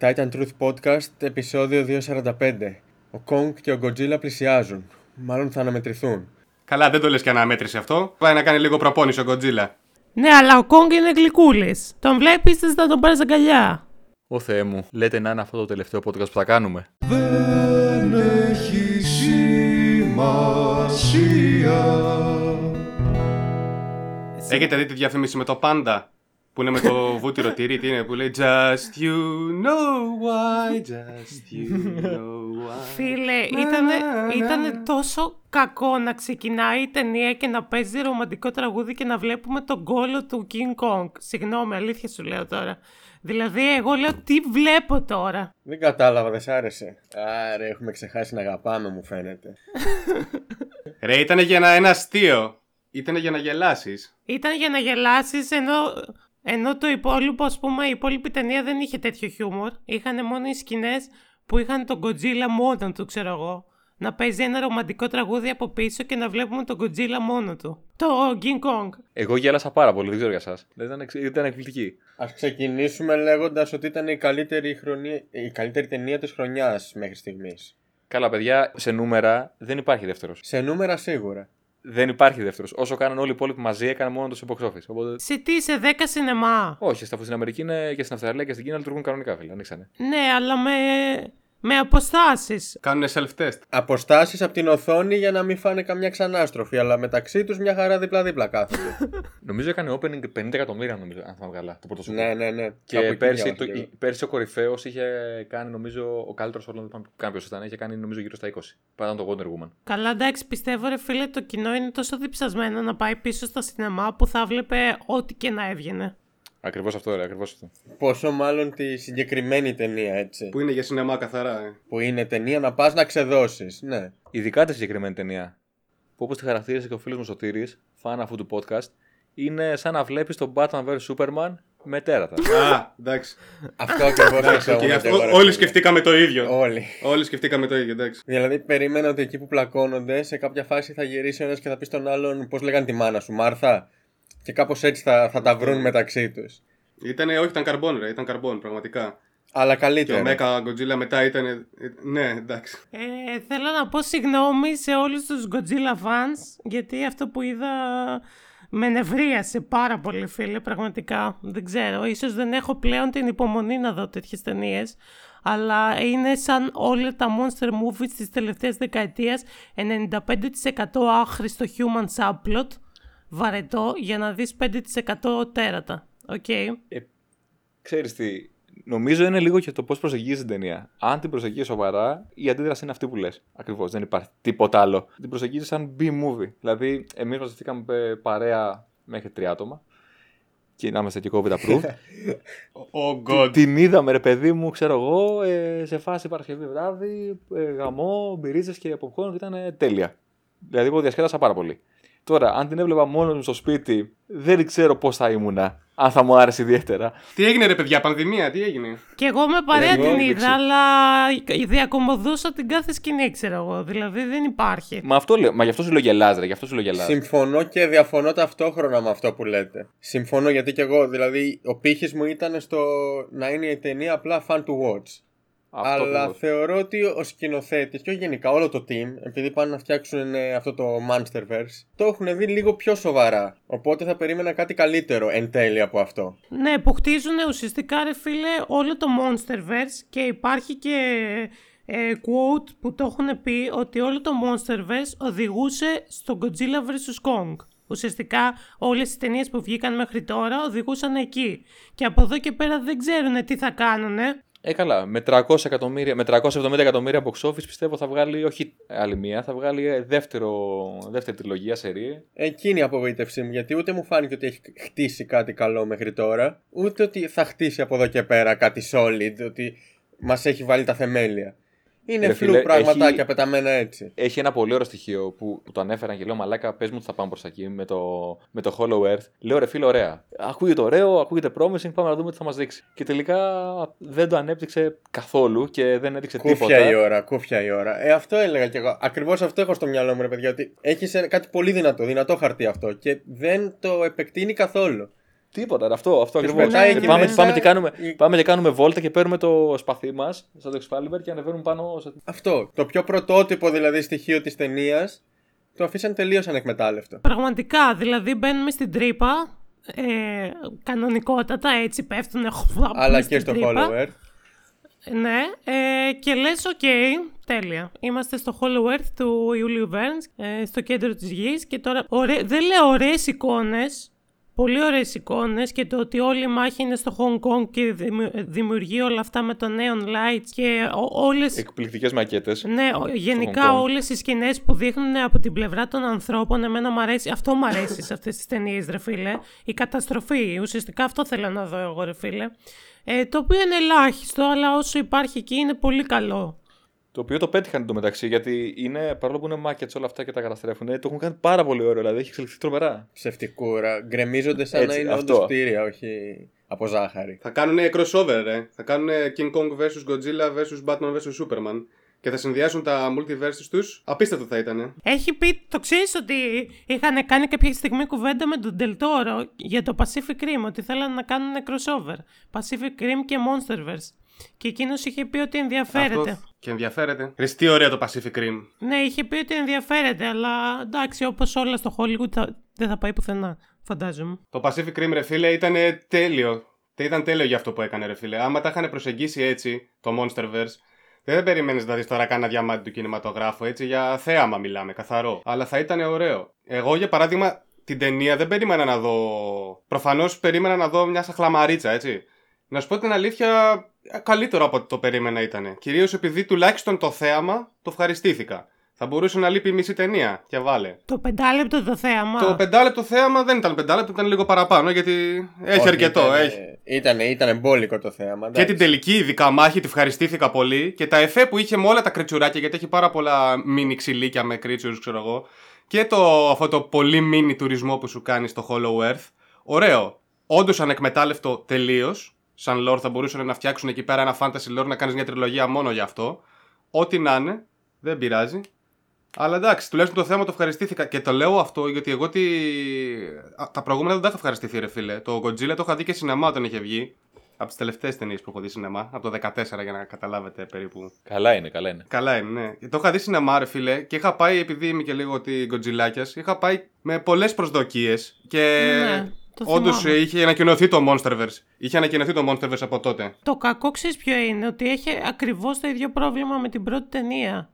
Titan Truth Podcast, επεισόδιο 245. Ο Kong και ο Godzilla πλησιάζουν. Μάλλον θα αναμετρηθούν. Καλά, δεν το λες και αναμέτρηση αυτό. Πάει να κάνει λίγο προπόνηση ο Godzilla. Ναι, αλλά ο Κόγκ είναι γλυκούλης. Τον βλέπεις, θες να τον πάρεις αγκαλιά. Ω Θεέ μου, λέτε να είναι αυτό το τελευταίο podcast που θα κάνουμε. Δεν έχει σημασία. Έχετε δει τη διαφήμιση με το πάντα που είναι με το βούτυρο τυρί, τι είναι, που λέει Just you know why, just you know why. Φίλε, ήταν, ήτανε τόσο κακό να ξεκινάει η ταινία και να παίζει ρομαντικό τραγούδι και να βλέπουμε τον κόλο του King Kong. Συγγνώμη, αλήθεια σου λέω τώρα. Δηλαδή, εγώ λέω τι βλέπω τώρα; Δεν κατάλαβα, δεν σ' άρεσε. Άρα έχουμε ξεχάσει να αγαπάμε, μου φαίνεται. Ρε, ήταν για ένα, ένα αστείο. Ήταν για να γελάσεις. Ήταν για να γελάσεις ενώ, ενώ το υπόλοιπο, ας πούμε, η υπόλοιπη ταινία δεν είχε τέτοιο χιούμορ. Είχαν μόνο οι σκηνές που είχαν τον Godzilla μόνο του, ξέρω εγώ. Να παίζει ένα ρομαντικό τραγούδι από πίσω και να βλέπουμε τον Godzilla μόνο του. Το King Kong. Εγώ γέλασα πάρα πολύ, δεν ξέρω για εσάς. Ήταν, εξ- ήταν εκπληκτική. Α ξεκινήσουμε λέγοντας ότι ήταν η καλύτερη, χρονιά... η καλύτερη ταινία της χρονιάς μέχρι στιγμής. Καλά, παιδιά, σε νούμερα δεν υπάρχει δεύτερος. Σε νούμερα σίγουρα. Δεν υπάρχει δεύτερος. Όσο κάναν όλοι οι υπόλοιποι μαζί, έκαναν μόνο το σε box office. Οπότε. Σε τι, σε 10 σινεμά; Όχι, στα- στην Αμερική είναι και στην Αυστραλία και στην Κίνα λειτουργούν κανονικά, φίλε. Ανοίξανε. Ναι, αλλά με, με αποστάσεις. Κάνουν self-test. Αποστάσεις από την οθόνη για να μην φάνε καμιά ξανάστροφη, αλλά μεταξύ τους μια χαρά δίπλα-δίπλα κάθονται. Νομίζω έκανε opening 50 εκατομμύρια, νομίζω, αν θυμάμαι καλά. Το πρώτο σου. ναι, ναι, ναι. Και Κάπου εκεί πέρσι, διάβασα το, κι εγώ. πέρσι ο κορυφαίος είχε κάνει, νομίζω, ο καλύτερος όλων. Δεν θυμάμαι καν ποιος ήταν. Είχε κάνει, νομίζω, γύρω στα 20. Πάντα το Wonder Woman. Καλά, εντάξει, πιστεύω ρε φίλε, το κοινό είναι τόσο διψασμένο να πάει πίσω στα σινεμά που θα βλέπε ό,τι και να έβγαινε. Ακριβώς αυτό, ρε, ακριβώς αυτό. Πόσο μάλλον τη συγκεκριμένη ταινία, έτσι. Που είναι για σινεμά καθαρά. ε. Που είναι ταινία να πας να ξεδώσεις. Ναι. Ειδικά τη συγκεκριμένη ταινία, που όπως τη χαρακτήρισε και ο φίλος μου Σωτήρης, φαν αυτού του podcast, είναι σαν να βλέπεις τον Batman vs Superman με τέρατα. Α, εντάξει. Αυτό ακριβώς Οκ, αυτό- όλοι σκεφτήκαμε το ίδιο. Όλοι. Όλοι σκεφτήκαμε το ίδιο, εντάξει. Δηλαδή, περίμενα ότι εκεί που πλακώνονται, σε κάποια φάση θα γυρίσει ο ένας και θα πει στον άλλον πώς λέγανε τη μάνα σου, Μάρθα; Και κάπως έτσι θα, θα τα βρουν μεταξύ τους. Ήτανε, όχι, ήταν καρμπόν, ρε, ήταν καρμπόν, πραγματικά. Αλλά Και καλύτερα. ο Mecha Godzilla μετά ήταν. Ναι, εντάξει. Ε, θέλω να πω συγγνώμη σε όλους τους Godzilla fans, γιατί αυτό που είδα με νευρίασε πάρα πολύ φίλε, πραγματικά. Δεν ξέρω, ίσως δεν έχω πλέον την υπομονή να δω τέτοιες ταινίες. αλλά είναι σαν όλα τα monster movies της τελευταίας δεκαετίας, 95% άχρηστο human subplot, βαρετό, για να δεις 5% τέρατα. Οκ. ε, ξέρεις τι, νομίζω είναι λίγο και το πώς προσεγγίζει την ταινία. Αν την προσεγγίζεις σοβαρά, η αντίδραση είναι αυτή που λες. Ακριβώς, δεν υπάρχει τίποτα άλλο. Την προσεγγίζεις σαν B-movie. Δηλαδή, εμείς μαζευτήκαμε ε, παρέα μέχρι τρία άτομα. Και να είμαστε και COVID approved. Ο God. την είδαμε, ρε παιδί μου, ξέρω εγώ, ε, σε φάση Παρασκευή βράδυ, ε, γαμό, μπυρίζες και popcorn και ήταν ε, τέλεια. Δηλαδή, εγώ διασκέδασα πάρα πολύ. Τώρα, αν την έβλεπα μόνος μου στο σπίτι, δεν ξέρω πώς θα ήμουνα. Αν θα μου άρεσε ιδιαίτερα. Τι έγινε, ρε παιδιά, πανδημία, τι έγινε; Και εγώ με παρέα Εγώ την δεν είδα, ξέρω. αλλά διακομωδούσα την κάθε σκηνή, ξέρω εγώ. Δηλαδή δεν υπάρχει. Μα αυτό λέω, μα γι' αυτό σου λέω γελάς, ρε, γι' αυτό σου λέω γελάς. Συμφωνώ και διαφωνώ ταυτόχρονα με αυτό που λέτε. Συμφωνώ γιατί και εγώ, δηλαδή, ο πύχης μου ήταν στο να είναι η ταινία απλά fun to watch. Αυτό Αλλά ακριβώς. θεωρώ ότι ο σκηνοθέτης και όχι γενικά όλο το team, επειδή πάνε να φτιάξουν ε, αυτό το Monsterverse, το έχουν δει λίγο πιο σοβαρά. Οπότε θα περίμενα κάτι καλύτερο εν τέλει από αυτό. Ναι, που χτίζουν ουσιαστικά, ρε φίλε, όλο το Monsterverse και υπάρχει και ε, quote που το έχουν πει ότι όλο το Monsterverse οδηγούσε στο Godzilla vs. Kong. Ουσιαστικά όλες οι ταινίες που βγήκαν μέχρι τώρα οδηγούσαν εκεί. Και από εδώ και πέρα δεν ξέρουν τι θα κάνουνε. Ε, καλά. Με, 300 εκατομμύρια, με 370 εκατομμύρια box office πιστεύω θα βγάλει όχι άλλη μία, θα βγάλει ε, δεύτερο, δεύτερη τριλογία σερή. Εκείνη η απογοήτευσή μου, γιατί ούτε μου φάνηκε ότι έχει χτίσει κάτι καλό μέχρι τώρα, ούτε ότι θα χτίσει από εδώ και πέρα κάτι solid, ότι μας έχει βάλει τα θεμέλια. Είναι Ρε φλου φίλε, πραγματάκια έχει- πεταμένα έτσι. Έχει ένα πολύ ωραίο στοιχείο που, που το ανέφεραν και λέω Μαλάκα, πες μου ότι θα πάμε προς τα εκεί με το, με το Hollow Earth. Λέω ρε φίλε, ωραία. Ακούγεται ωραίο, ακούγεται promising, πάμε να δούμε τι θα μας δείξει. Και τελικά δεν το ανέπτυξε καθόλου και δεν έδειξε Κούφια τίποτα. η ώρα, κούφια η ώρα. Ε, αυτό έλεγα κι εγώ. Ακριβώς αυτό έχω στο μυαλό μου, ρε παιδιά. Ότι έχει κάτι πολύ δυνατό, δυνατό χαρτί αυτό και δεν το επεκτείνει καθόλου. Τίποτα, ρε, αυτό, αυτό ακριβώς. πετάει εκεί πάμε, μέσα. πάμε, και κάνουμε, Η- πάμε και κάνουμε βόλτα και παίρνουμε το σπαθί μας, σαν το Excalibur και ανεβαίνουμε πάνω. Σε... Αυτό. Το πιο πρωτότυπο δηλαδή στοιχείο της ταινίας το αφήσαν τελείως ανεκμετάλλευτο. Πραγματικά, δηλαδή μπαίνουμε στην τρύπα. Ε, κανονικότατα έτσι πέφτουν Αλλά και στο Hollow Earth. Ναι, ε, και λες οκ, τέλεια. Είμαστε στο Hollow Earth του Ιούλιου Verne, ε, στο κέντρο της γης και τώρα, ωραί- δεν λέω ωραίες εικόνες, πολύ ωραίες εικόνες και το ότι όλη η μάχη είναι στο Hong Kong και δημιου- δημιουργεί όλα αυτά με το neon lights και ό- όλες... Εκπληκτικές μακέτες. Ναι, ο- γενικά Hong Kong. όλες οι σκηνές που δείχνουν από την πλευρά των ανθρώπων, εμένα μου αρέσει. Αυτό μου αρέσει σε αυτές τις ταινίες, ρε φίλε. Η καταστροφή. Ουσιαστικά αυτό θέλω να δω εγώ, ρε φίλε. Ε, το οποίο είναι ελάχιστο, αλλά όσο υπάρχει εκεί είναι πολύ καλό. Το οποίο το πέτυχαν εντωμεταξύ γιατί είναι, παρόλο που είναι μάκετς όλα αυτά και τα καταστρέφουν, το έχουν κάνει πάρα πολύ ωραίο. Δηλαδή έχει εξελιχθεί τρομερά. Ψευτικούρα. Γκρεμίζονται σαν Έτσι, να είναι αυτό. όντως κτίρια, όχι από ζάχαρη. Θα κάνουν crossover, ρε. Θα κάνουν King Kong vs Godzilla vs Batman vs Superman. Και θα συνδυάσουν τα multiverses τους. Απίστευτο θα ήταν. Έχει πει, το ξέρεις ότι είχαν κάνει κάποια στιγμή κουβέντα με τον Τελτόρο για το Pacific Rim, ότι θέλανε να κάνουν crossover. Pacific Rim και Monsterverse. Και εκείνος είχε πει ότι ενδιαφέρεται. Αυτός και ενδιαφέρεται. Ρε, τι ωραίο το Pacific Rim. Ναι, είχε πει ότι ενδιαφέρεται, αλλά εντάξει, όπως όλα στο Hollywood θα- δεν θα πάει πουθενά, φαντάζομαι. Το Pacific Rim, ρε φίλε, ήταν τέλειο. Τε- Ήταν τέλειο για αυτό που έκανε, ρε φίλε. Άμα τα είχαν προσεγγίσει έτσι, το Monsterverse, δεν περιμένεις να δεις τώρα κανένα διαμάτι του κινηματογράφου, έτσι. Για θέαμα μιλάμε, καθαρό. Αλλά θα ήταν ωραίο. Εγώ, για παράδειγμα, την ταινία δεν περίμενα να δω. Προφανώς περίμενα να δω μια σαχλαμαρίτσα, έτσι. Να σου πω την αλήθεια, ε, καλύτερο από ό,τι το περίμενα ήταν. Κυρίως επειδή τουλάχιστον το θέαμα το ευχαριστήθηκα. Θα μπορούσε να λείπει η μισή ταινία. Και βάλε. Το πεντάλεπτο το θέαμα. Το πεντάλεπτο θέαμα δεν ήταν πεντάλεπτο, ήταν λίγο παραπάνω γιατί έχει Όχι, αρκετό. ήτανε- Έχει. Ήτανε, ήτανε μπόλικο το θέαμα. Και την τελική ειδικά μάχη τη ευχαριστήθηκα πολύ και τα εφέ που είχε με όλα τα κριτσουράκια γιατί έχει πάρα πολλά μίνι ξυλίκια με κρίτσουρους ξέρω εγώ και το, αυτό το πολύ μίνι τουρισμό που σου κάνει στο Hollow Earth. Ωραίο. Όντως ανεκμετάλλευτο τελείως. Σαν lore θα μπορούσαν να φτιάξουν εκεί πέρα ένα fantasy lore να κάνεις μια τριλογία μόνο γι' αυτό. Ό,τι να είναι, δεν πειράζει. Αλλά εντάξει, τουλάχιστον το θέμα το ευχαριστήθηκα. Και το λέω αυτό γιατί εγώ τι... Α, τα προηγούμενα δεν τα έχω ευχαριστηθεί, ρε φίλε. Το Godzilla το είχα δει και σινεμά όταν είχε βγει. Από τις τελευταίες ταινίες που έχω δει σινεμά. Από το 14 για να καταλάβετε περίπου. Καλά είναι, καλά είναι. Καλά είναι, ναι. Και το είχα δει σινεμά, ρε φίλε. Και είχα πάει, επειδή είμαι και λίγο ότι γκοτζιλάκια, είχα πάει με πολλές προσδοκίες. Και Ναι, το όντως θυμάμαι. είχε ανακοινωθεί το Monsterverse. Είχε ανακοινωθεί το Monsterverse από τότε. Το κακό ξέρεις ποιο είναι, ότι έχει ακριβώς το ίδιο πρόβλημα με την πρώτη ταινία.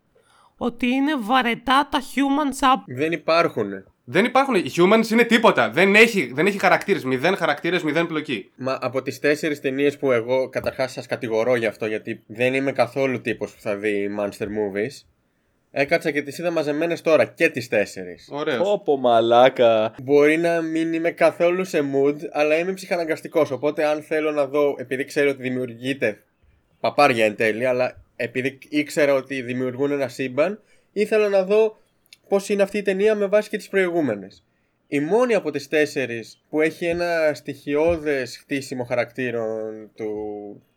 Ότι είναι βαρετά τα humans up. Δεν υπάρχουν. Δεν υπάρχουν. Οι humans είναι τίποτα. Δεν έχει, δεν έχει χαρακτήρες. Μηδέν χαρακτήρες, μηδέν πλοκή. Μα από τις τέσσερις ταινίες που εγώ καταρχάς σας κατηγορώ γι' αυτό, γιατί δεν είμαι καθόλου τύπος που θα δει monster movies. Έκατσα και τις είδα μαζεμένες τώρα και τις τέσσερις. Ωραίος. Όπο μαλάκα. Μπορεί να μην είμαι καθόλου σε mood, αλλά είμαι ψυχαναγκαστικός. Οπότε, αν θέλω να δω, επειδή ξέρω ότι δημιουργείται παπάρια εν τέλει, αλλά επειδή ήξερα ότι δημιουργούν ένα σύμπαν, ήθελα να δω πώς είναι αυτή η ταινία με βάση και τις προηγούμενες. Η μόνη από τις τέσσερις που έχει ένα στοιχειώδες χτίσιμο χαρακτήρων του,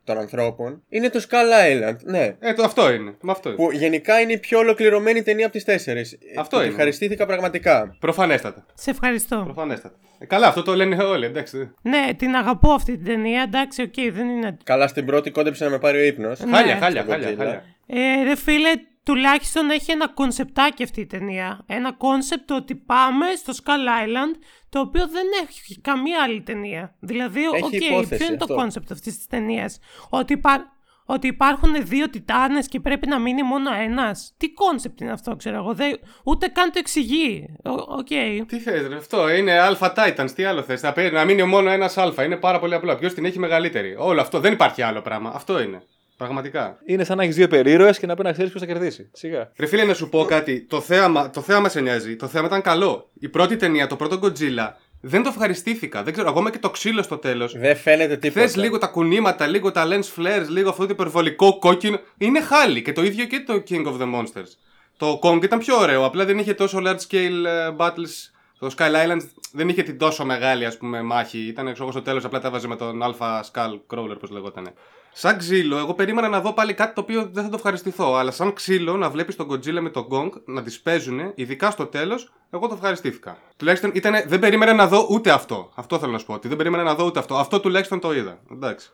των ανθρώπων είναι το Skull Island, ναι. Ε, το, αυτό είναι. Με αυτό είναι. Που γενικά είναι η πιο ολοκληρωμένη ταινία από τις τέσσερις. Αυτό Που είναι. Ευχαριστήθηκα πραγματικά. Προφανέστατα. Σε ευχαριστώ. Προφανέστατα. Ε, καλά, αυτό το λένε όλοι, εντάξει. Ναι, την αγαπώ αυτή την ταινία. Εντάξει, οκ, δεν είναι. Καλά στην πρώτη κόντεψε να με πάρει ο ύπνος. Ναι. Χάλια, χάλια, στο χάλια, Godzilla. χάλια. Ε, ρε φίλε, τουλάχιστον έχει ένα κονσεπτάκι αυτή η ταινία. Ένα κόνσεπτ το ότι πάμε στο Skull Island, το οποίο δεν έχει καμία άλλη ταινία. Δηλαδή, Έχει οκ, υπόθεση ποιο είναι το αυτό. κόνσεπτ αυτής της ταινίας; Ότι, υπά- ότι υπάρχουν δύο τιτάνες και πρέπει να μείνει μόνο ένας; Τι κόνσεπτ είναι αυτό, ξέρω εγώ. Δεν... Ούτε καν το εξηγεί. Ο- Οκ. Τι θες ρε, αυτό είναι Alpha Titans, τι άλλο θες, να, πει- να μείνει μόνο ένας Α, είναι πάρα πολύ απλό. Ποιος την έχει μεγαλύτερη; Όλο αυτό, δεν υπάρχει άλλο πράγμα. Αυτό είναι. Πραγματικά. Είναι σαν να έχεις δύο υπερήρωες και να πρέπει να ξέρεις ποιος θα κερδίσει. Σιγά. Ρε φίλε, να σου πω κάτι. Το θέαμα, το θέαμα σε νοιάζει. Το θέαμα ήταν καλό. Η πρώτη ταινία, το πρώτο Godzilla, δεν το ευχαριστήθηκα. Δεν ξέρω, ακόμα και το ξύλο στο τέλος. Δεν φαίνεται τίποτα. Θες λίγο τα κουνήματα, λίγο τα lens flares, λίγο αυτό το υπερβολικό κόκκινο. Είναι χάλι. Και το ίδιο και το King of the Monsters. Το Kong ήταν πιο ωραίο, απλά δεν είχε τόσο large scale ε, battles. Το Skull Island δεν είχε την τόσο μεγάλη ας πούμε, μάχη. Ήταν ξέρω, εγώ, στο τέλος, απλά τα έβαζε με τον Alpha Skull Crawler, πώς λεγότανε. Σαν ξύλο, εγώ περίμενα να δω πάλι κάτι το οποίο δεν θα το ευχαριστηθώ. Αλλά σαν ξύλο να βλέπεις τον Godzilla με τον Gong να τις παίζουν, ειδικά στο τέλος, εγώ το ευχαριστήθηκα. Τουλάχιστον ήτανε, δεν περίμενα να δω ούτε αυτό. Αυτό θέλω να σου πω. Ότι δεν περίμενα να δω ούτε αυτό. Αυτό τουλάχιστον το είδα. Εντάξει.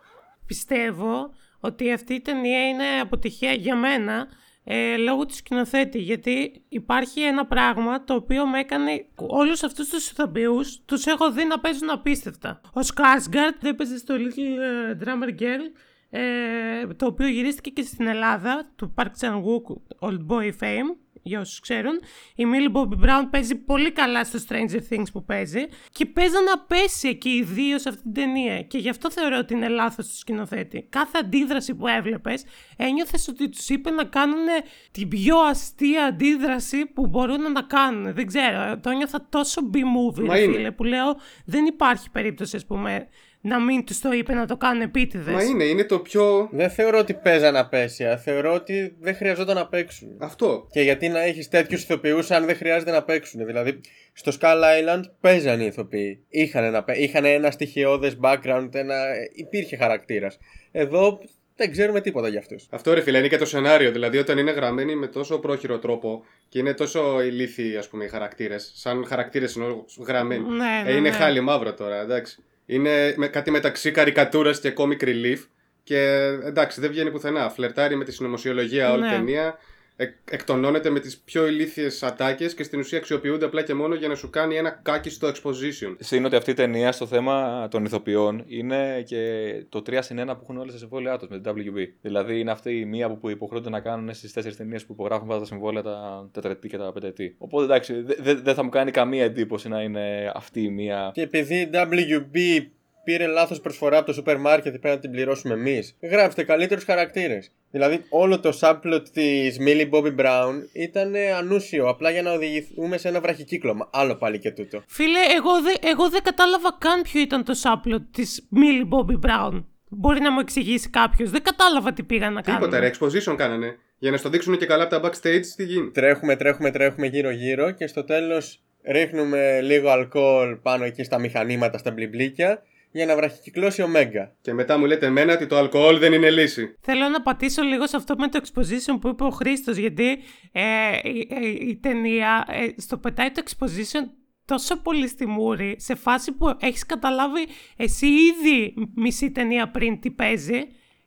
Πιστεύω ότι αυτή η ταινία είναι αποτυχία για μένα ε, λόγω του σκηνοθέτη. Γιατί υπάρχει ένα πράγμα το οποίο με έκανε όλους αυτούς τους ηθοποιούς τους έχω δει να παίζουν απίστευτα. Ο Σκάρσγκαρτ έπαιζε στο Little ε, Drummer Girl. Ε, το οποίο γυρίστηκε και στην Ελλάδα του Park Chan-wook Old Boy Fame για όσους ξέρουν. Η Millie Bobby Brown παίζει πολύ καλά στο Stranger Things που παίζει και παίζαν να πέσει εκεί οι δύο σε αυτή την ταινία. Και γι' αυτό θεωρώ ότι είναι λάθος του σκηνοθέτη. Κάθε αντίδραση που έβλεπες, ένιωθες ότι τους είπε να κάνουν την πιο αστεία αντίδραση που μπορούν να κάνουν. Δεν ξέρω, το ένιωθα τόσο B-movie, Μα ρε είναι. φίλε, που λέω δεν υπάρχει περίπτωση, ας πούμε, να μην τους το είπε να το κάνουν επίτηδες. Μα είναι, είναι το πιο. Δεν θεωρώ ότι παίζαν απέσια. Θεωρώ ότι δεν χρειαζόταν να παίξουν. Αυτό. Και γιατί να έχεις τέτοιους ηθοποιούς αν δεν χρειάζεται να παίξουν. Δηλαδή, στο Skull Island παίζαν οι ηθοποιοί. Είχαν ένα, είχαν ένα στοιχειώδες background, ένα... υπήρχε χαρακτήρας. Εδώ δεν ξέρουμε τίποτα για αυτούς. Αυτό ρε φίλε είναι και το σενάριο. Δηλαδή όταν είναι γραμμένοι με τόσο πρόχειρο τρόπο και είναι τόσο ηλίθιοι ας πούμε οι χαρακτήρες. Σαν χαρακτήρες είναι γραμμένοι. Ναι, ναι, ε, είναι ναι. χάλι μαύρο τώρα, εντάξει. Είναι με, κάτι μεταξύ καρικατούρας και comic relief. Και εντάξει, δεν βγαίνει πουθενά. Φλερτάρει με τη συνωμοσιολογία όλη η Ναι. ταινία. Εκ, εκτονώνεται με τις πιο ηλίθιες ατάκες και στην ουσία αξιοποιούνται απλά και μόνο για να σου κάνει ένα κάκιστο exposition. Συν ότι αυτή η ταινία στο θέμα των ηθοποιών είναι και το 3 συν 1 που έχουν όλε τα συμβόλαιά τους με την WB. Δηλαδή είναι αυτή η μία που υποχρεούνται να κάνουν στις τέσσερις ταινίες που υπογράφουν πάντα τα συμβόλαια τα τετραετή και τα πενταετή. Οπότε εντάξει, δεν δε, δεν θα μου κάνει καμία εντύπωση να είναι αυτή η μία. Και επειδή η WB πήρε λάθος προσφορά από το σούπερ μάρκετ πρέπει να την πληρώσουμε εμείς, γράψτε καλύτερους χαρακτήρες. Δηλαδή, όλο το subplot της Millie Bobby Brown ήταν ανούσιο, απλά για να οδηγηθούμε σε ένα βραχικύκλωμα. Άλλο πάλι και τούτο. Φίλε, εγώ, δε, εγώ δεν κατάλαβα καν ποιο ήταν το σάπλο της Millie Bobby Brown. Μπορεί να μου εξηγήσει κάποιος. Δεν κατάλαβα τι πήγαν να κάνουν. Τίποτα, ρε, exposition κάνανε. Για να στο δείξουν και καλά από τα backstage τι γίνεται. Τρέχουμε, τρέχουμε, τρέχουμε γύρω-γύρω και στο τέλος ρίχνουμε λίγο αλκοόλ πάνω εκεί στα μηχανήματα, στα μπλιμπλίκια για να βραχικυκλώσει ο Μέγκα. Και μετά μου λέτε εμένα ότι το αλκοόλ δεν είναι λύση. Θέλω να πατήσω λίγο σε αυτό με το exposition που είπε ο Χρήστος, γιατί ε, η, η- η ταινία ε, στο πετάει το exposition τόσο πολύ στη μούρη, σε φάση που έχεις καταλάβει εσύ ήδη μισή ταινία πριν τι παίζει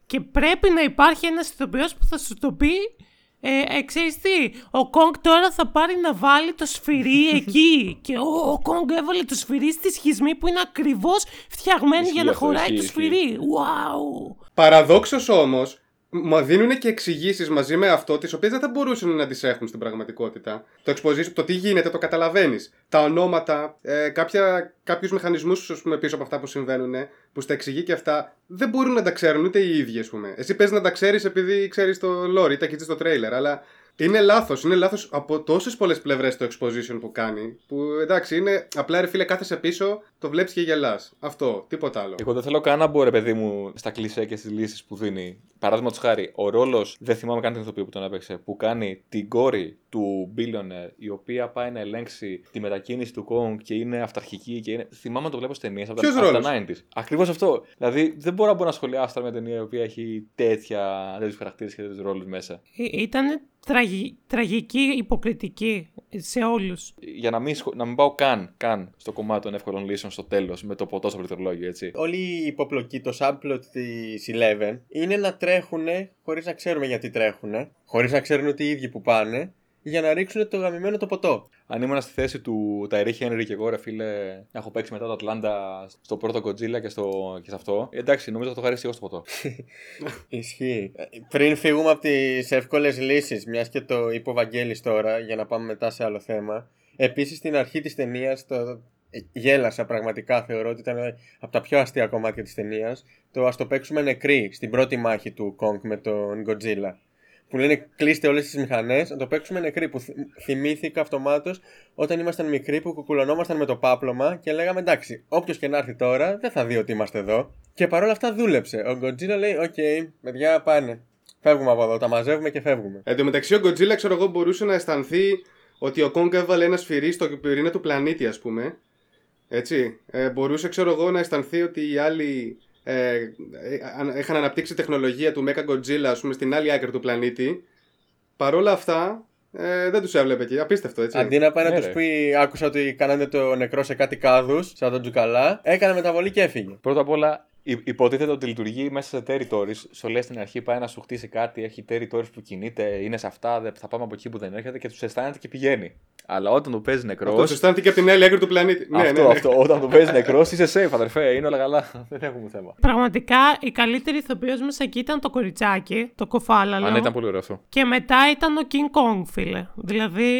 και πρέπει να υπάρχει ένας ηθοποιός που θα σου το πει ε, ε, ξέρεις τι, ο Κόγκ τώρα θα πάρει να βάλει το σφυρί εκεί και ο, ο Κόγκ έβαλε το σφυρί στη σχισμή που είναι ακριβώς φτιαγμένη Ισχύει για να αυτό, χωράει ισχύει, το ισχύει. σφυρί. Wow! Παραδόξως όμως, μου δίνουν και εξηγήσεις μαζί με αυτό, τις οποίες δεν θα μπορούσαν να τις έχουν στην πραγματικότητα. Το exposition, το τι γίνεται, το καταλαβαίνεις. Τα ονόματα, ε, κάποιους μηχανισμούς πίσω από αυτά που συμβαίνουν, που στα εξηγεί και αυτά, δεν μπορούν να τα ξέρουν ούτε οι ίδιοι, ας πούμε. Εσύ παίζει να τα ξέρεις επειδή ξέρεις το lore ή τα έχεις δει στο τρέιλερ, αλλά είναι λάθος. Είναι λάθος από τόσες πολλές πλευρές το exposition που κάνει. Που εντάξει, είναι απλά ρε φίλε, κάθεσαι πίσω, το βλέπεις και γελάς. Αυτό, τίποτα άλλο. Εγώ δεν θέλω καν να μπω, ρε παιδί μου, στα κλισέ και στις λύσεις που δίνει. Παράδειγμα χάρη, ο ρόλος, δεν θυμάμαι καν την ηθοποιό που τον έπαιξε, που κάνει την κόρη του Billionaire, η οποία πάει να ελέγξει τη μετακίνηση του Kong και είναι αυταρχική και είναι. Θυμάμαι να το βλέπω στις ταινίες από, τα- Ποιος από ρόλος; τα 90s. Ακριβώς αυτό. Δηλαδή δεν μπορώ να μπω να σχολιάσω τώρα μια ταινία η οποία έχει τέτοια, τέτοιους χαρακτήρες και τέτοιους ρόλους μέσα. Ήταν τραγι... τραγική υποκριτική σε όλους. Για να μην, σχο- να μην πάω καν, καν στο κομμάτι των εύκολων λύσεων στο τέλος με το ποτό στο πληκτρολόγιο, έτσι. Όλη η υποπλοκή, το subplot της Eleven είναι να τρέχουν χωρίς να ξέρουμε γιατί τρέχουν, χωρίς να ξέρουν ούτε οι ίδιοι που πάνε, για να ρίξουν το γαμημένο το ποτό. Αν ήμουν στη θέση του Tyree Henry και εγώ, ρε φίλε, έχω παίξει μετά το Ατλάντα στο πρώτο Godzilla και, στο, και σε αυτό. Ε, εντάξει, νομίζω θα το 'χα ρίξει εγώ στο ποτό. Ισχύει. Ε, Πριν φύγουμε από τις εύκολες λύσεις, μιας και το είπε ο Βαγγέλης τώρα, για να πάμε μετά σε άλλο θέμα. Επίσης στην αρχή της ταινίας το... ε, γέλασα πραγματικά. Θεωρώ ότι ήταν από τα πιο αστεία κομμάτια της ταινίας. Το ας το παίξουμε νεκροί στην πρώτη μάχη του Kong με τον Godzilla. Που λένε κλείστε όλες τις μηχανές, να το παίξουμε νεκροί. Που θυ- θυμήθηκα αυτομάτως όταν ήμασταν μικροί που κουκουλωνόμασταν με το πάπλωμα και λέγαμε εντάξει, όποιος και να έρθει τώρα δεν θα δει ότι είμαστε εδώ. Και παρόλα αυτά δούλεψε. Ο Godzilla λέει: Οκ, παιδιά πάνε. Φεύγουμε από εδώ, τα μαζεύουμε και φεύγουμε. Εν τω μεταξύ, ο Godzilla, ξέρω εγώ, μπορούσε να αισθανθεί ότι ο Kong έβαλε ένα σφυρί στο πυρήνα του πλανήτη, ας πούμε. Έτσι. Ε, μπορούσε, ξέρω εγώ, να αισθανθεί ότι οι άλλοι ε, ε, αν- είχαν αναπτύξει τεχνολογία του Mecha Godzilla ας πούμε, στην άλλη άκρη του πλανήτη. Παρόλα αυτά, ε, δεν τους έβλεπε εκεί. Απίστευτο, έτσι. Αντί να πάει Ναι, να τους ρε. πει, άκουσα ότι κάνανε το νεκρό σε κάτι κάδους, σαν τον Τζουκαλά, έκανε μεταβολή και έφυγε. Πρώτα απ' όλα, υ- υποτίθεται ότι λειτουργεί μέσα σε territories. Σου λέει στην αρχή πάει να σου χτίσει κάτι, έχει territories που κινείται, είναι σε αυτά, δεν- θα πάμε από εκεί που δεν έρχεται και τους αισθάνεται και πηγαίνει. Αλλά όταν το παίζει νεκρό. Αυτό σου αισθάνεται και από την άλλη άκρη του πλανήτη. Ναι, αυτό, ναι, ναι. αυτό. Όταν το παίζει νεκρός, είσαι safe, αδερφέ. Είναι όλα καλά. δεν έχουμε θέμα. Πραγματικά η καλύτερη ηθοποιός μέσα εκεί ήταν το κοριτσάκι, το κοφάλαλο. Αν ναι, ήταν πολύ ωραίο αυτό. Και μετά ήταν ο King Kong, φίλε. Δηλαδή,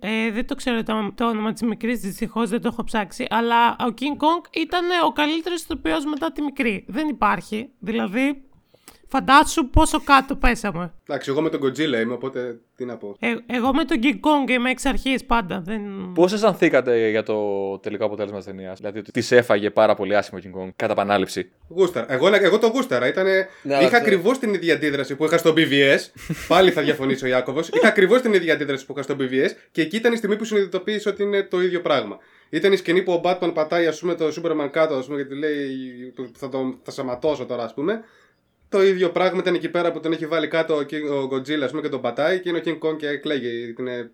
ε, δεν το ξέρω το, το όνομα της μικρής, δυστυχώς δεν το έχω ψάξει, αλλά ο King Kong ήταν ο καλύτερος ηθοποιός μετά τη μικρή. Δεν υπάρχει. Δηλαδή, φαντάσου πόσο κάτω πέσαμε. Εντάξει, εγώ με τον Godzilla είμαι, οπότε τι να πω. Ε, εγώ με τον King Kong είμαι εξ αρχής πάντα. Δεν... Πώς αισθανθήκατε για το τελικό αποτέλεσμα της ταινίας, Δηλαδή ότι της έφαγε πάρα πολύ άσχημο ο King Kong κατά επανάληψη. Γούσταρα. Εγώ, εγώ το γούσταρα. Ήτανε... Ναι, είχα αυτό- ακριβώς την ίδια αντίδραση που είχα στο BVS. Πάλι θα διαφωνήσει ο Ιάκωβος. Είχα ακριβώς την ίδια αντίδραση που είχα στο BVS και εκεί ήταν η στιγμή που συνειδητοποίησε ότι είναι το ίδιο πράγμα. Ήταν η σκηνή που ο Batman πατάει ας πούμε, το Superman κάτω ας πούμε, και του λέει το- θα, το, θα σαματώσω τώρα, ας πούμε. Το ίδιο πράγμα ήταν εκεί πέρα που τον έχει βάλει κάτω ο, King- ο Godzilla ας πούμε, και τον πατάει και είναι ο King Kong και κλαίγει. Είναι...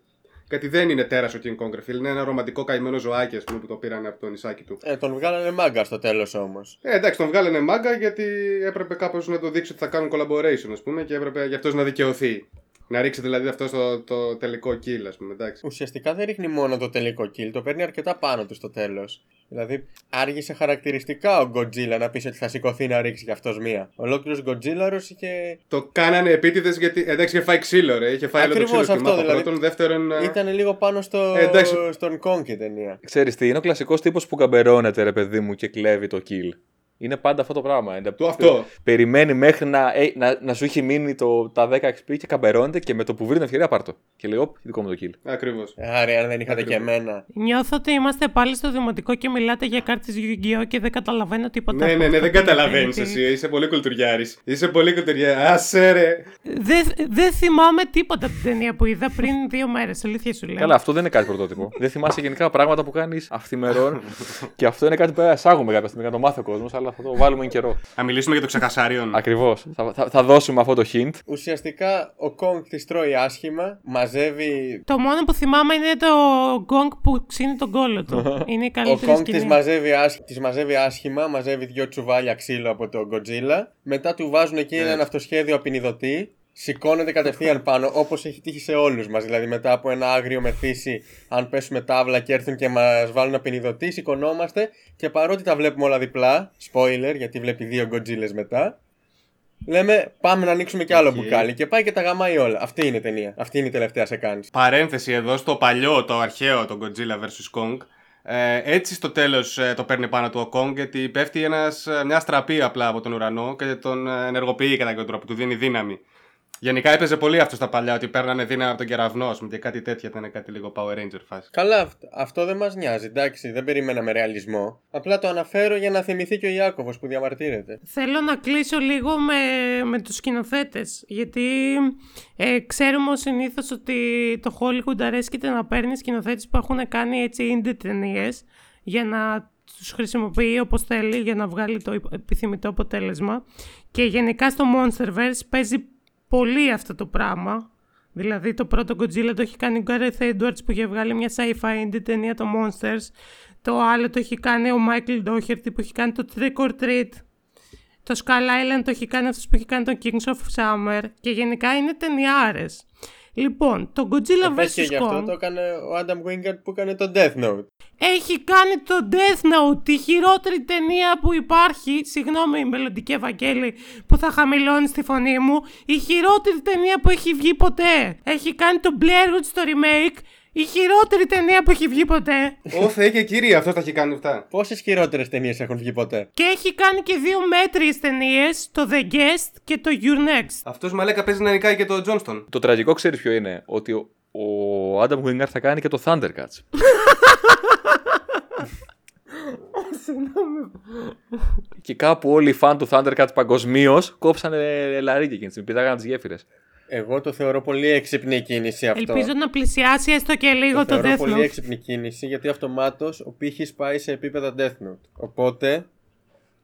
Γιατί δεν είναι τέρας ο King Kong, ρε φίλε. Είναι ένα ρομαντικό καημένο ζωάκι ας πούμε, που το πήραν από το νησάκι του. Ε, τον βγάλανε μάγκα στο τέλος όμως. Ε, εντάξει, τον βγάλανε μάγκα γιατί έπρεπε κάπως να το δείξει ότι θα κάνουν collaboration, ας πούμε, και έπρεπε για αυτός να δικαιωθεί. Να ρίξει δηλαδή αυτό το, το τελικό kill, ας πούμε, εντάξει. Ουσιαστικά δεν ρίχνει μόνο το τελικό kill, το παίρνει αρκετά πάνω του στο τέλος. Δηλαδή, άργησε χαρακτηριστικά ο Godzilla να πεις ότι θα σηκωθεί να ρίξει κι αυτός μία. Ολόκληρος Godzilla είχε. Το κάνανε επίτηδες γιατί. Εντάξει, είχε φάει ξύλο, ρε. Είχε φάει άλλο το Ακριβώς ξύλο στη αυτό, μάπα δηλαδή. πρώτον. Δεύτερον. ε, ήταν λίγο πάνω στο... Ε, εντάξει. στον Kong η ταινία. Ξέρεις τι, είναι ο κλασικός τύπος που καμπερώνεται, ρε παιδί μου, και κλέβει το kill. Είναι πάντα αυτό το πράγμα. Είναι, Το αυτό. Περιμένει μέχρι να, ε, να, να σου έχει μείνει το, τα 10 XP και καμπερώνεται και με το που βρει την ευκαιρία πάρ' το. Και λέει, Οπ, δικό μου το kill. Ακριβώς. Άρα, αν δεν είχατε και Ακριβώς. εμένα. Νιώθω ότι είμαστε πάλι στο δημοτικό και μιλάτε για κάρτες Yu-Gi-Oh! και δεν καταλαβαίνω τίποτα. Ναι, από ναι, ναι, αυτά δεν που λέτε, καταλαβαίνεις γιατί εσύ. Είσαι πολύ κουλτουριάρης. Είσαι πολύ κουλτουριάρης. Άσε ρε. Δεν δεν θυμάμαι τίποτα από την ταινία που είδα πριν δύο μέρες. Αλήθεια σου λέω. Καλά, αυτό δεν είναι κάτι πρωτότυπο. δεν θυμάσαι γενικά πράγματα που κάνεις αυθημερών. και αυτό είναι κάτι που πρέπει να εισάγουμε κάποια στιγμή, να το μάθει ο κόσμος, αλλά θα το βάλουμε εν καιρό. Θα μιλήσουμε για το ξεκασάριον. Ακριβώς. Θα, θα, θα δώσουμε αυτό το hint. Ουσιαστικά ο Kong της τρώει άσχημα, μαζεύει. Το μόνο που θυμάμαι είναι το γκόγκ που ξύνει τον κόλο του. είναι η Ο καλύτερη Kong σκηνή. της μαζεύει, άσχ... της μαζεύει άσχημα, μαζεύει δυο τσουβάλια ξύλο από τον Godzilla. Μετά του βάζουν εκεί Έτσι. έναν αυτοσχέδιο απεινιδωτή. Σηκώνεται κατευθείαν πάνω, όπως έχει τύχει σε όλους μας. Δηλαδή, μετά από ένα άγριο μεθύσι, αν πέσουμε τάβλα και έρθουν και μας βάλουν απινιδωτή, σηκωνόμαστε και παρότι τα βλέπουμε όλα διπλά, spoiler, γιατί βλέπει δύο Godzillas μετά, λέμε πάμε να ανοίξουμε κι άλλο Οκ. μπουκάλι και πάει και τα γαμάει όλα. Αυτή είναι η ταινία. Αυτή είναι η τελευταία σεκάνηση. Παρένθεση εδώ στο παλιό, το αρχαίο, το Godzilla vs. Kong. Ε, έτσι στο τέλος ε, το παίρνει πάνω του ο Kong γιατί πέφτει ένας, ε, μια αστραπή απλά από τον ουρανό και τον ε, ενεργοποιεί κατά κάποιο τρόπο, του δίνει δύναμη. Γενικά έπαιζε πολύ αυτό στα παλιά ότι παίρνανε δύναμη από τον κεραυνός ας πούμε, και κάτι τέτοια ήταν κάτι λίγο Power Ranger φάση. Καλά, αυτ- αυτό δεν μας νοιάζει, εντάξει, δεν περιμέναμε ρεαλισμό. Απλά το αναφέρω για να θυμηθεί και ο Ιάκωβος που διαμαρτύρεται. Θέλω να κλείσω λίγο με, με τους σκηνοθέτες, γιατί ε, ξέρουμε ως συνήθως ότι το Hollywood αρέσκεται να παίρνει σκηνοθέτες που έχουν κάνει έτσι indie ταινίες για να τους χρησιμοποιεί όπως θέλει για να βγάλει το υπ- επιθυμητό αποτέλεσμα και γενικά στο Monsterverse παίζει πολύ αυτό το πράγμα. Δηλαδή το πρώτο Godzilla το έχει κάνει ο Gareth Edwards που είχε βγάλει μια sci-fi indie ταινία το Monsters. Το άλλο το έχει κάνει ο Michael Doherty που έχει κάνει το Trick or Treat. Το Skull Island το έχει κάνει αυτός που έχει κάνει το Kings of Summer. Και γενικά είναι ταινιάρες. Λοιπόν, το Godzilla Πες και vs. γι' αυτό Kong το έκανε ο Adam Wingard που έκανε το Death Note. έχει κάνει το Death Note, τη χειρότερη ταινία που υπάρχει. Συγγνώμη, μελλοντική Ευαγγέλη, που θα χαμηλώνει τη φωνή μου. Η χειρότερη ταινία που έχει βγει ποτέ. Έχει κάνει το Blair Witch στο remake. Η χειρότερη ταινία που έχει βγει ποτέ. Ω Θεέ και κύριε, αυτό τα έχει κάνει αυτά. Πόσες χειρότερες ταινίες έχουν βγει ποτέ; Και έχει κάνει και δύο μέτριες ταινίες, το The Guest και το Your Next. Αυτός μαλάκα παίζει να νικάει και το Johnston. Το τραγικό ξέρεις ποιο είναι; Ότι ο, ο Adam Wingard θα κάνει και το Thundercats. και κάπου όλοι οι φαν του Thundercats παγκοσμίως κόψανε λαρίκι εκείνη τη στιγμή. Πηδάγανε τις γέφυρες. Εγώ το θεωρώ πολύ έξυπνη κίνηση αυτό. Ελπίζω να πλησιάσει έστω και λίγο το το, θεωρώ Death πολύ Note. έξυπνη κίνηση γιατί αυτομάτως ο πύχης πάει σε επίπεδα Death Note. Οπότε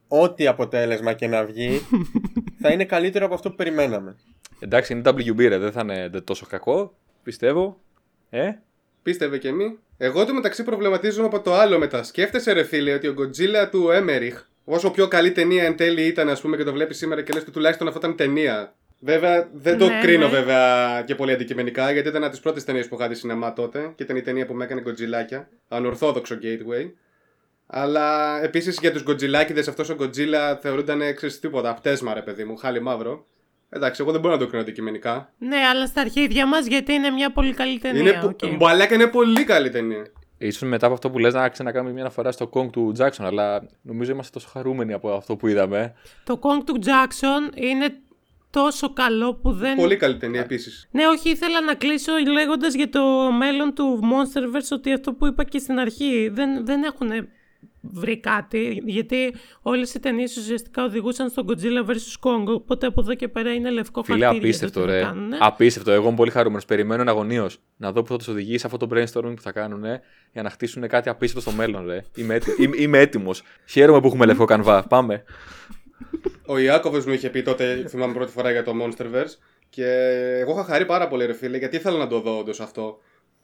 ό,τι αποτέλεσμα και να βγει, θα είναι καλύτερο από αυτό που περιμέναμε. Εντάξει, είναι WB, ρε, δεν θα είναι τόσο κακό. Πιστεύω. Ε, Πίστευε και μη. Εγώ το μεταξύ προβληματίζομαι από το άλλο μετά. Σκέφτεσαι, ρε φίλε, ότι ο Godzilla του Έμεριχ, όσο πιο καλή ταινία εν τέλει ήταν, ας πούμε, και το βλέπεις σήμερα και λες του τουλάχιστον αυτό ήταν ταινία. Βέβαια, δεν το Ναι, κρίνω ναι. βέβαια και πολύ αντικειμενικά, γιατί ήταν από τις πρώτες ταινίες που είχα δει σινεμά τότε και ήταν η ταινία που με έκανε Godzillάκια. Ανορθόδοξο gateway. Αλλά επίσης για τους Godzillάκηδες αυτός ο Godzilla θεωρούνταν ξέρεις τίποτα. Πταίσμα, ρε παιδί μου, χάλι μαύρο. Εντάξει, εγώ δεν μπορώ να το κρίνω αντικειμενικά. Ναι, αλλά στα αρχίδια μας γιατί είναι μια πολύ καλή ταινία. Είναι, οκ. πο- Μαλάκα είναι πολύ καλή ταινία. ίσως μετά από αυτό που λες να ξανακάνουμε μια αναφορά στο Kong του Jackson, αλλά νομίζω είμαστε τόσο χαρούμενοι από αυτό που είδαμε. Το Kong του Jackson είναι τόσο καλό που δεν. Πολύ καλή ταινία επίσης. Ναι, όχι, ήθελα να κλείσω λέγοντας για το μέλλον του Monsterverse ότι αυτό που είπα και στην αρχή δεν, δεν έχουν βρει κάτι, γιατί όλες οι ταινίες ουσιαστικά οδηγούσαν στο Godzilla vs. Kong, οπότε από εδώ και πέρα είναι λευκό Φίλε, χαρτί. απίστευτο, ρε. Απίστευτο. Εγώ είμαι πολύ χαρούμενος. Περιμένω αγωνίως να δω που θα τους οδηγήσει αυτό το brainstorming που θα κάνουν για να χτίσουν κάτι απίστευτο στο μέλλον, ρε. Είμαι, έτι... είμαι, είμαι έτοιμος. Χαίρομαι που έχουμε λευκό κανβά. Πάμε. Ο Ιάκωβος μου είχε πει τότε, θυμάμαι πρώτη φορά για το Monsterverse. Και εγώ είχα χαρεί πάρα πολύ, ρε φίλε, γιατί ήθελα να το δω όντως αυτό.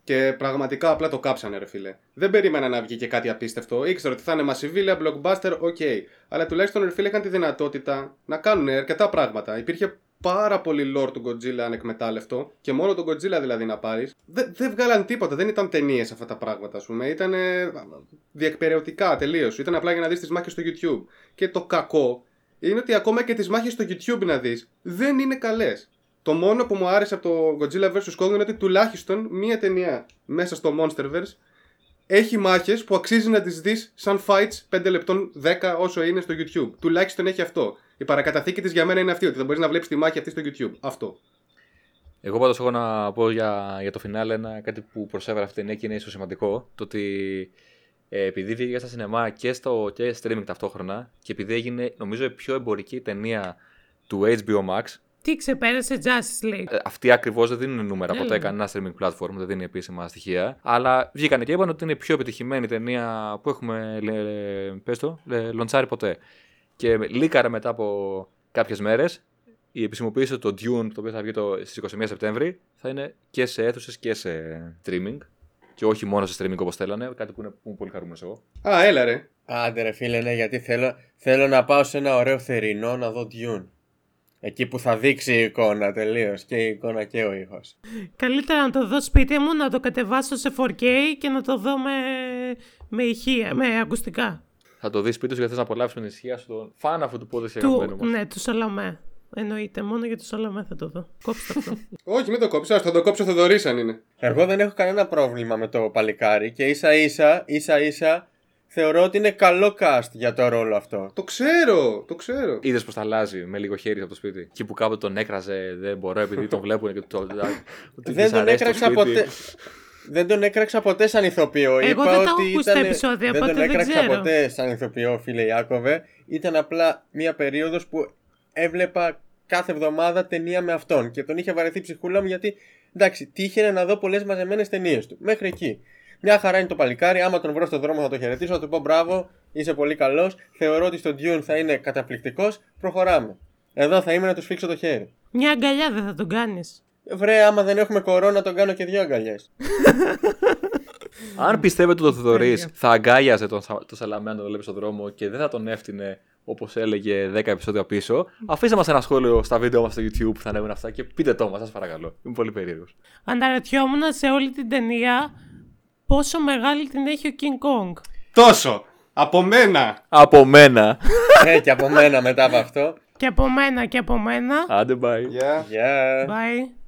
Και πραγματικά απλά το κάψανε, ρε φίλε. Δεν περίμενα να βγει και κάτι απίστευτο. Ήξερα ότι θα είναι μασιβίλια, blockbuster, ok. Αλλά τουλάχιστον, ρε φίλε, είχαν τη δυνατότητα να κάνουν αρκετά πράγματα. Υπήρχε πάρα πολύ lore του Godzilla ανεκμετάλλευτο και μόνο τον Godzilla δηλαδή να πάρεις. Δεν, δεν βγάλαν τίποτα, δεν ήταν ταινίες αυτά τα πράγματα, ας πούμε. Ήταν διεκπαιρεωτικά τελείως. Ήταν απλά για να δεις τις μάχες στο YouTube. Και το κακό είναι ότι ακόμα και τις μάχες στο YouTube να δεις δεν είναι καλές. Το μόνο που μου άρεσε από το Godzilla vs. Kong είναι ότι τουλάχιστον μία ταινία μέσα στο Monsterverse έχει μάχες που αξίζει να τις δεις σαν fights 5 λεπτών 10 όσο είναι στο YouTube. Τουλάχιστον έχει αυτό. Η παρακαταθήκη της για μένα είναι αυτή, ότι δεν μπορείς να βλέπεις τη μάχη αυτή στο YouTube. Αυτό. Εγώ πάντως έχω να πω για, για το φινάλε ένα κάτι που προσέφερα αυτή η ταινία και είναι ίσως σημαντικό. Το ότι ε, επειδή βγήκε στα σινεμά και στο και streaming ταυτόχρονα και επειδή έγινε νομίζω η πιο εμπορική ταινία του HBO Max. Τι ξεπέρασε Justice League; Ε, αυτοί ακριβώς δεν δίνουν νούμερα Έλα. ποτέ κανένα streaming platform, δεν δίνει επίσημα στοιχεία. Αλλά βγήκαν και είπαν ότι είναι η πιο επιτυχημένη ταινία που έχουμε λε, πες το, λε, λοντσάρει ποτέ. Και λίκαρε μετά από κάποιες μέρες η επισημοποίηση ότι το Dune, το οποίο θα βγει το, στις 21 Σεπτέμβρη, θα είναι και σε αίθουσες και σε streaming. Και όχι μόνο σε streaming όπως θέλανε, κάτι που είναι, που είμαι πολύ χαρούμενος εγώ. Α, έλα ρε. Άντε ρε φίλε, ναι, γιατί θέλω, θέλω να πάω σε ένα ωραίο θερινό να δω Dune. Εκεί που θα δείξει η εικόνα τελείως και η εικόνα και ο ήχος. Καλύτερα να το δω σπίτι μου, να το κατεβάσω σε 4K και να το δω με, με ηχεία, με ακουστικά. Θα το δεις σπίτι σου γιατί θες να απολαύσεις με την ησυχία σου τον φαν αυτού του πόδι Του, αγαπημένου μας. ναι, του Σαλαμέ. Εννοείται, μόνο για τους Σαλαμέ θα το δω. Κόψτε αυτό. Όχι, μην το κόψεις. Θα το κόψει ο Θοδωρής αν είναι. Εγώ δεν έχω κανένα πρόβλημα με το παλικάρι και ίσα ίσα, ίσα ίσα θεωρώ ότι είναι καλό cast για το ρόλο αυτό. Το ξέρω, το ξέρω. Είδες πως τα αλλάζει με λίγο χέρι από το σπίτι; Εκεί που κάποτε τον έκραζε, δεν μπορώ επειδή τον βλέπουν και το. ότι δεν της τον αρέσει το έκραξα σπίτι. ποτέ. Δεν τον έκραξα ποτέ σαν ηθοποιό. Εγώ Είπα δεν τα έχω ότι ακούσει τα ήταν... επεισόδια, δεν τον οπότε δεν έκραξα ξέρω. ποτέ σαν ηθοποιό, φίλε Ιάκωβε. Ήταν απλά μία περίοδος που έβλεπα κάθε εβδομάδα ταινία με αυτόν και τον είχε βαρεθεί η ψυχούλα μου γιατί εντάξει, τύχαινε να δω πολλές μαζεμένες ταινίες του. Μέχρι εκεί. Μια χαρά είναι το παλικάρι. Άμα τον βρω στον δρόμο θα το χαιρετήσω, θα του πω μπράβο, είσαι πολύ καλός. Θεωρώ ότι στο Dune θα είναι καταπληκτικός. Προχωράμε. Εδώ θα είμαι να τους φίξω το χέρι. Μια αγκαλιά δεν θα τον κάνεις. Βρε, άμα δεν έχουμε κορώνα, τον κάνω και δύο αγκαλιές. Αν πιστεύετε ότι ο Θοδωρή Τέλεια. θα αγκάλιαζε τον, Σα- τον Σαλαμέ αν τον βλέπεις στον δρόμο και δεν θα τον έφτιανε όπως έλεγε 10 επεισόδια πίσω, αφήστε μας ένα σχόλιο στα βίντεο μας στο YouTube που θα ανέβουν αυτά και πείτε το μας, σας παρακαλώ. Είμαι πολύ περίεργος. Αναρωτιόμουν σε όλη την ταινία πόσο μεγάλη την έχει ο King Kong. Τόσο. Από μένα. Από μένα. ε, και από μένα μετά από αυτό. Και από μένα και από μένα. Άντε, bye. Γεια. Γεια. Bye.